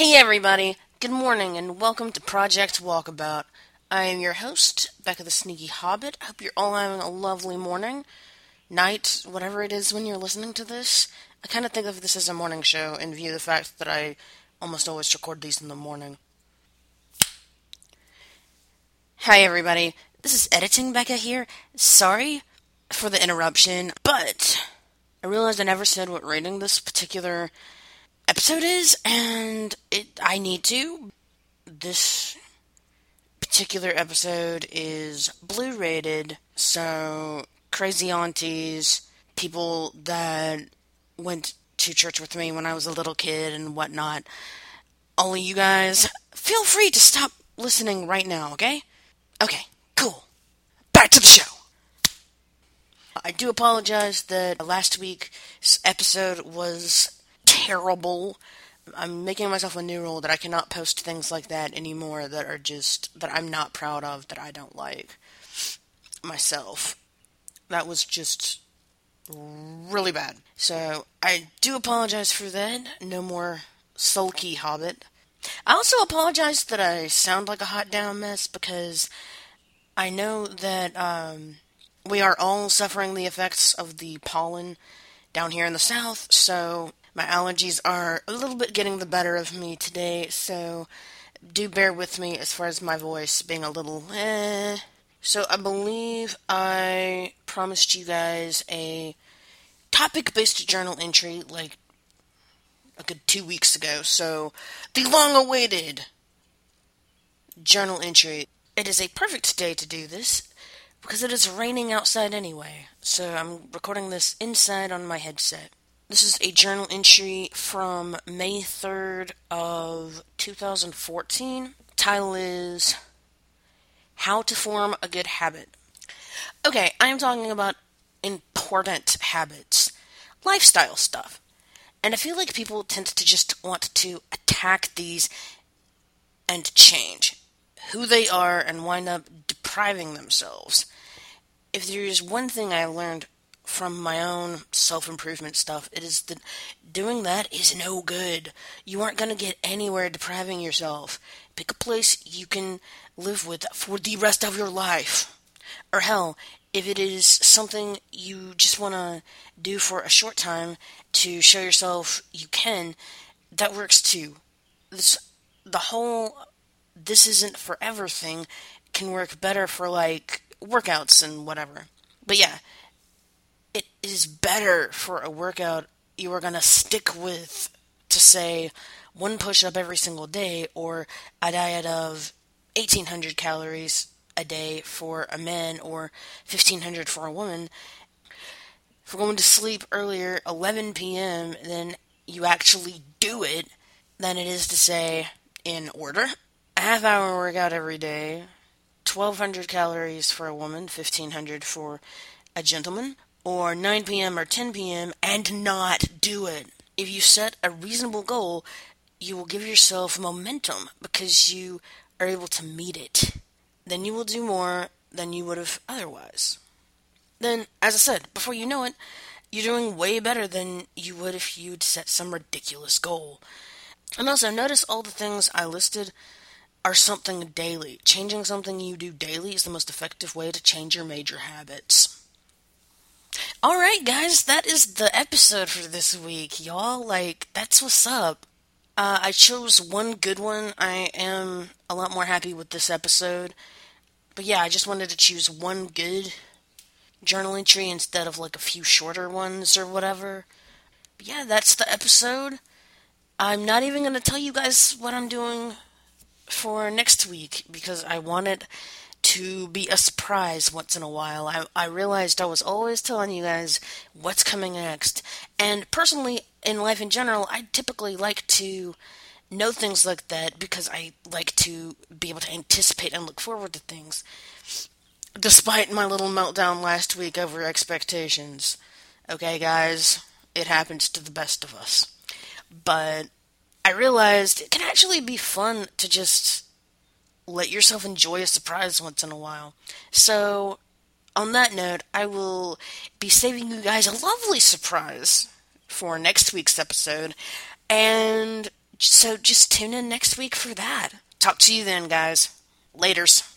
Hey everybody, good morning and welcome to Project Walkabout. I am your host, Becca the Sneaky Hobbit. I hope you're all having a lovely morning, night, whatever it is when you're listening to this. I kind of think of this as a morning show in view of the fact that I almost always record these in the morning. Hi everybody, this is Editing Becca here. Sorry for the interruption, but I realized I never said what rating this particular episode is, and it I need to. This particular episode is blue rated, so crazy aunties, people that went to church with me when I was a little kid and whatnot. Only you guys, feel free to stop listening right now, okay? Okay, cool. Back to the show. I do apologize that last week's episode was terrible. I'm making myself a new rule that I cannot post things like that anymore that are just that I'm not proud of that I don't like myself. That was just really bad. So I do apologize for that. No more sulky hobbit. I also apologize that I sound like a hot down mess because I know that um, we are all suffering the effects of the pollen down here in the south, so my allergies are a little bit getting the better of me today, so do bear with me as far as my voice being a little eh. So I believe I promised you guys a topic based journal entry like a good two weeks ago. So the long awaited journal entry. It is a perfect day to do this because it is raining outside anyway. So I'm recording this inside on my headset. This is a journal entry from May 3rd of 2014. Title is How to Form a Good Habit. Okay, I am talking about important habits, lifestyle stuff. And I feel like people tend to just want to attack these and change who they are and wind up depriving themselves. If there's one thing I learned from my own self improvement stuff, it is that doing that is no good. You aren't going to get anywhere depriving yourself. Pick a place you can live with for the rest of your life. Or hell, if it is something you just want to do for a short time to show yourself you can, that works too. This the whole this isn't forever thing can work better for like workouts and whatever. But yeah, is better for a workout you are going to stick with to say one push up every single day or a diet of 1800 calories a day for a man or 1500 for a woman. We're going to sleep earlier, 11 p.m., then you actually do it than it is to say in order. A half hour workout every day, 1200 calories for a woman, 1500 for a gentleman, or 9 p.m. or 10 p.m. and not do it. If you set a reasonable goal, you will give yourself momentum because you are able to meet it. Then you will do more than you would have otherwise. Then, as I said, before you know it, you're doing way better than you would if you'd set some ridiculous goal. And also, notice all the things I listed are something daily. Changing something you do daily is the most effective way to change your major habits. All right, guys, that is the episode for this week, y'all. Like, that's what's up. Uh, I chose one good one. I am a lot more happy with this episode. But yeah, I just wanted to choose one good journal entry instead of like a few shorter ones or whatever. But yeah, that's the episode. I'm not even going to tell you guys what I'm doing for next week because I wanted to be a surprise once in a while. I, I realized I was always telling you guys what's coming next. And personally, in life in general, I typically like to know things like that because I like to be able to anticipate and look forward to things. Despite my little meltdown last week over expectations. Okay, guys, it happens to the best of us. But I realized it can actually be fun to just let yourself enjoy a surprise once in a while. So, on that note, I will be saving you guys a lovely surprise for next week's episode. And So just tune in next week for that. Talk to you then, guys. Laters.